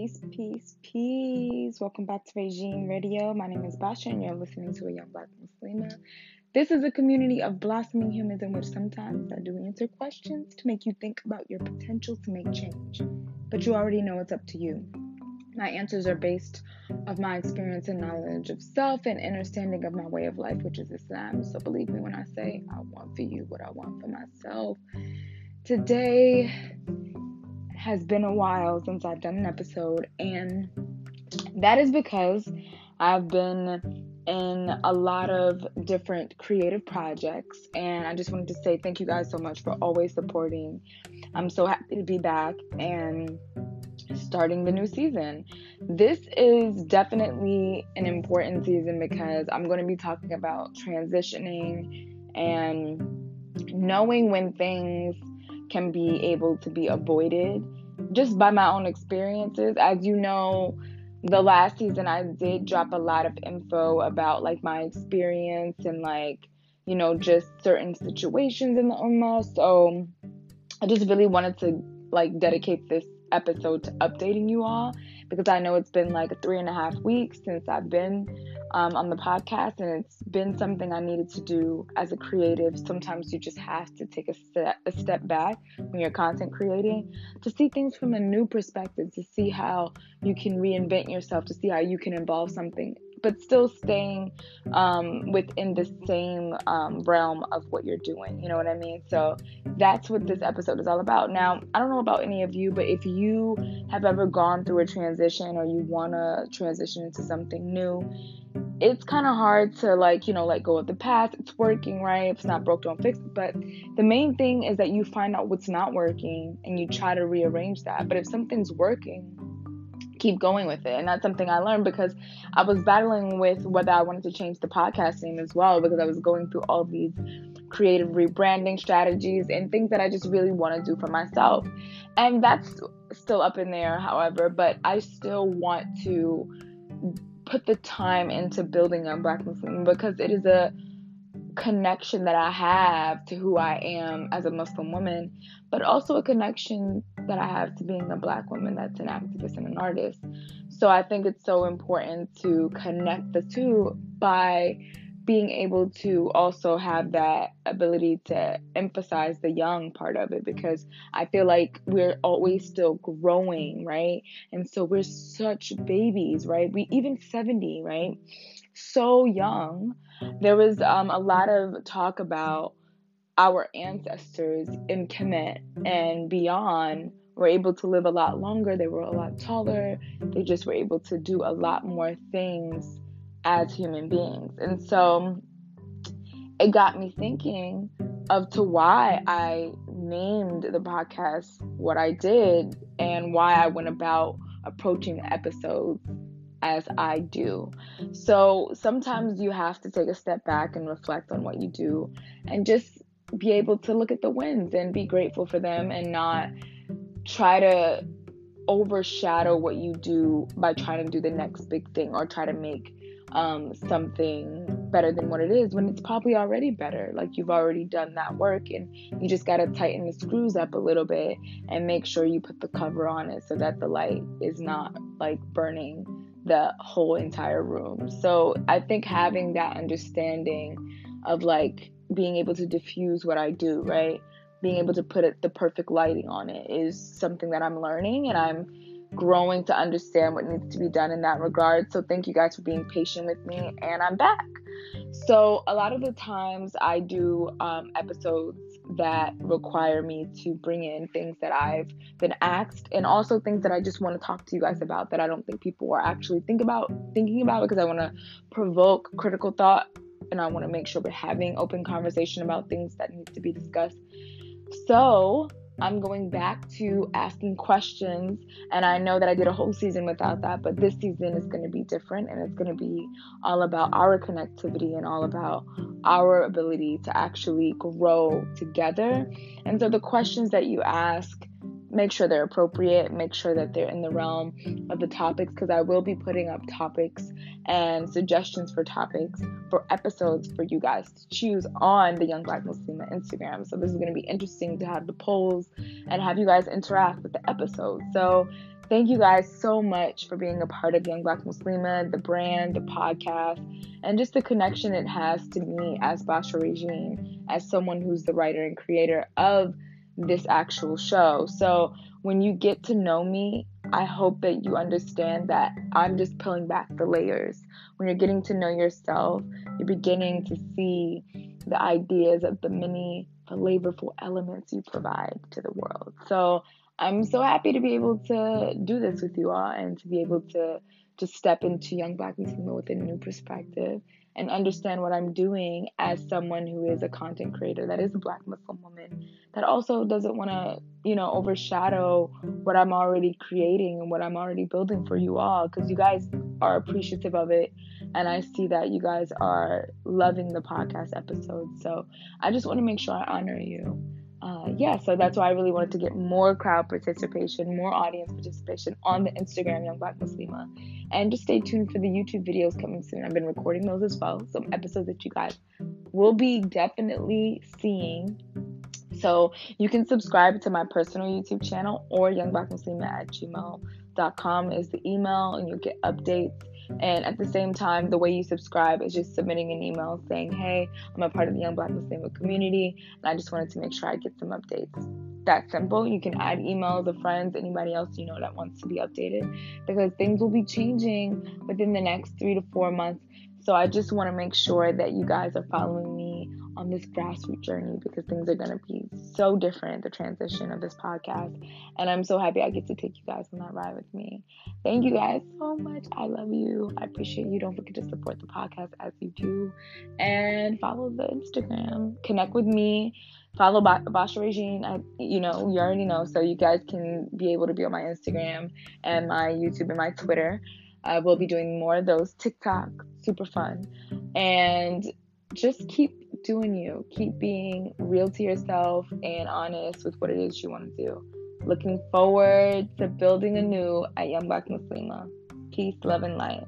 Peace, peace, peace. Welcome back to Regime Radio. My name is Basha, and you're listening to a young black Muslima. This is a community of blossoming humans in which sometimes I do answer questions to make you think about your potential to make change. But you already know it's up to you. My answers are based of my experience and knowledge of self and understanding of my way of life, which is Islam. So believe me when I say I want for you what I want for myself. Today has been a while since I've done an episode, and that is because I've been in a lot of different creative projects, and I just wanted to say thank you guys so much for always supporting. I'm so happy to be back and starting the new season. This is definitely an important season because I'm going to be talking about transitioning and knowing when things can be able to be avoided just by my own experiences. As you know, the last season I did drop a lot of info about like my experience and like, you know, just certain situations in the Ummah. So I just really wanted to like dedicate this episode to updating you all because I know it's been like three and a half weeks since I've been um, on the podcast, and it's been something I needed to do as a creative. Sometimes you just have to take a step, a step back when you're content creating to see things from a new perspective, to see how you can reinvent yourself, to see how you can involve something but still staying um, within the same um, realm of what you're doing. You know what I mean? So that's what this episode is all about. Now, I don't know about any of you, but if you have ever gone through a transition or you want to transition into something new, it's kind of hard to like you know let go of the past it's working right if it's not broke don't fix it but the main thing is that you find out what's not working and you try to rearrange that but if something's working keep going with it. And that's something I learned because I was battling with whether I wanted to change the podcast name as well because I was going through all these creative rebranding strategies and things that I just really want to do for myself. And that's still up in there, however, but I still want to put the time into building a Black Muslim because it is a connection that I have to who I am as a Muslim woman, but also a connection that I have to being a black woman that's an activist and an artist. So I think it's so important to connect the two by being able to also have that ability to emphasize the young part of it because I feel like we're always still growing, right? And so we're such babies, right? We even 70, right? So young there was um, a lot of talk about our ancestors in Kemet and beyond were able to live a lot longer. They were a lot taller. They just were able to do a lot more things as human beings. And so it got me thinking of to why I named the podcast what I did and why I went about approaching the episodes as I do. So sometimes you have to take a step back and reflect on what you do and just be able to look at the wins and be grateful for them and not try to overshadow what you do by trying to do the next big thing or try to make um, something better than what it is when it's probably already better. Like you've already done that work and you just got to tighten the screws up a little bit and make sure you put the cover on it so that the light is not like burning the whole entire room. So I think having that understanding of like being able to diffuse what I do, right? Being able to put it, the perfect lighting on it is something that I'm learning and I'm growing to understand what needs to be done in that regard. So thank you guys for being patient with me and I'm back. So a lot of the times I do um, episodes that require me to bring in things that I've been asked and also things that I just want to talk to you guys about that I don't think people are actually think about thinking about because I want to provoke critical thought and I want to make sure we're having open conversation about things that need to be discussed. So, I'm going back to asking questions. And I know that I did a whole season without that, but this season is going to be different and it's going to be all about our connectivity and all about our ability to actually grow together. And so the questions that you ask make sure they're appropriate, make sure that they're in the realm of the topics because I will be putting up topics and suggestions for topics for episodes for you guys to choose on the Young Black Muslima Instagram. So this is going to be interesting to have the polls and have you guys interact with the episode. So Thank you guys so much for being a part of Young Black Muslima, the brand, the podcast, and just the connection it has to me as Basha Regine, as someone who's the writer and creator of this actual show. So when you get to know me, I hope that you understand that I'm just pulling back the layers. When you're getting to know yourself, you're beginning to see the ideas of the many flavorful elements you provide to the world. So I'm so happy to be able to do this with you all and to be able to just step into Young Black Muslima with a new perspective and understand what I'm doing as someone who is a content creator that is a black Muslim woman that also doesn't want to, you know, overshadow what I'm already creating and what I'm already building for you all because you guys are appreciative of it and I see that you guys are loving the podcast episodes. So I just want to make sure I honor you. Uh, yeah, so that's why I really wanted to get more crowd participation, more audience participation on the Instagram Young Black Muslima. And just stay tuned for the YouTube videos coming soon. I've been recording those as well, some episodes that you guys will be definitely seeing. So you can subscribe to my personal YouTube channel or youngblackmuslima at gmail.com is the email, and you'll get updates and at the same time, the way you subscribe is just submitting an email saying, Hey, I'm a part of the Young Black Muslim community, and I just wanted to make sure I get some updates. That simple. You can add emails of friends, anybody else you know that wants to be updated, because things will be changing within the next three to four months. So I just want to make sure that you guys are following me on this grassroots journey because things are going to be so different, the transition of this podcast. And I'm so happy I get to take you guys on that ride with me. Thank you guys so much. I love you. I appreciate you. Don't forget to support the podcast as you do. And follow the Instagram. Connect with me. Follow ba- Basha Regine. I, you know, you already know. So you guys can be able to be on my Instagram and my YouTube and my Twitter. I will be doing more of those TikTok, super fun. And just doing you. Keep being real to yourself and honest with what it is you want to do. Looking forward to building anew at Young Black Muslima. Peace, love, and light.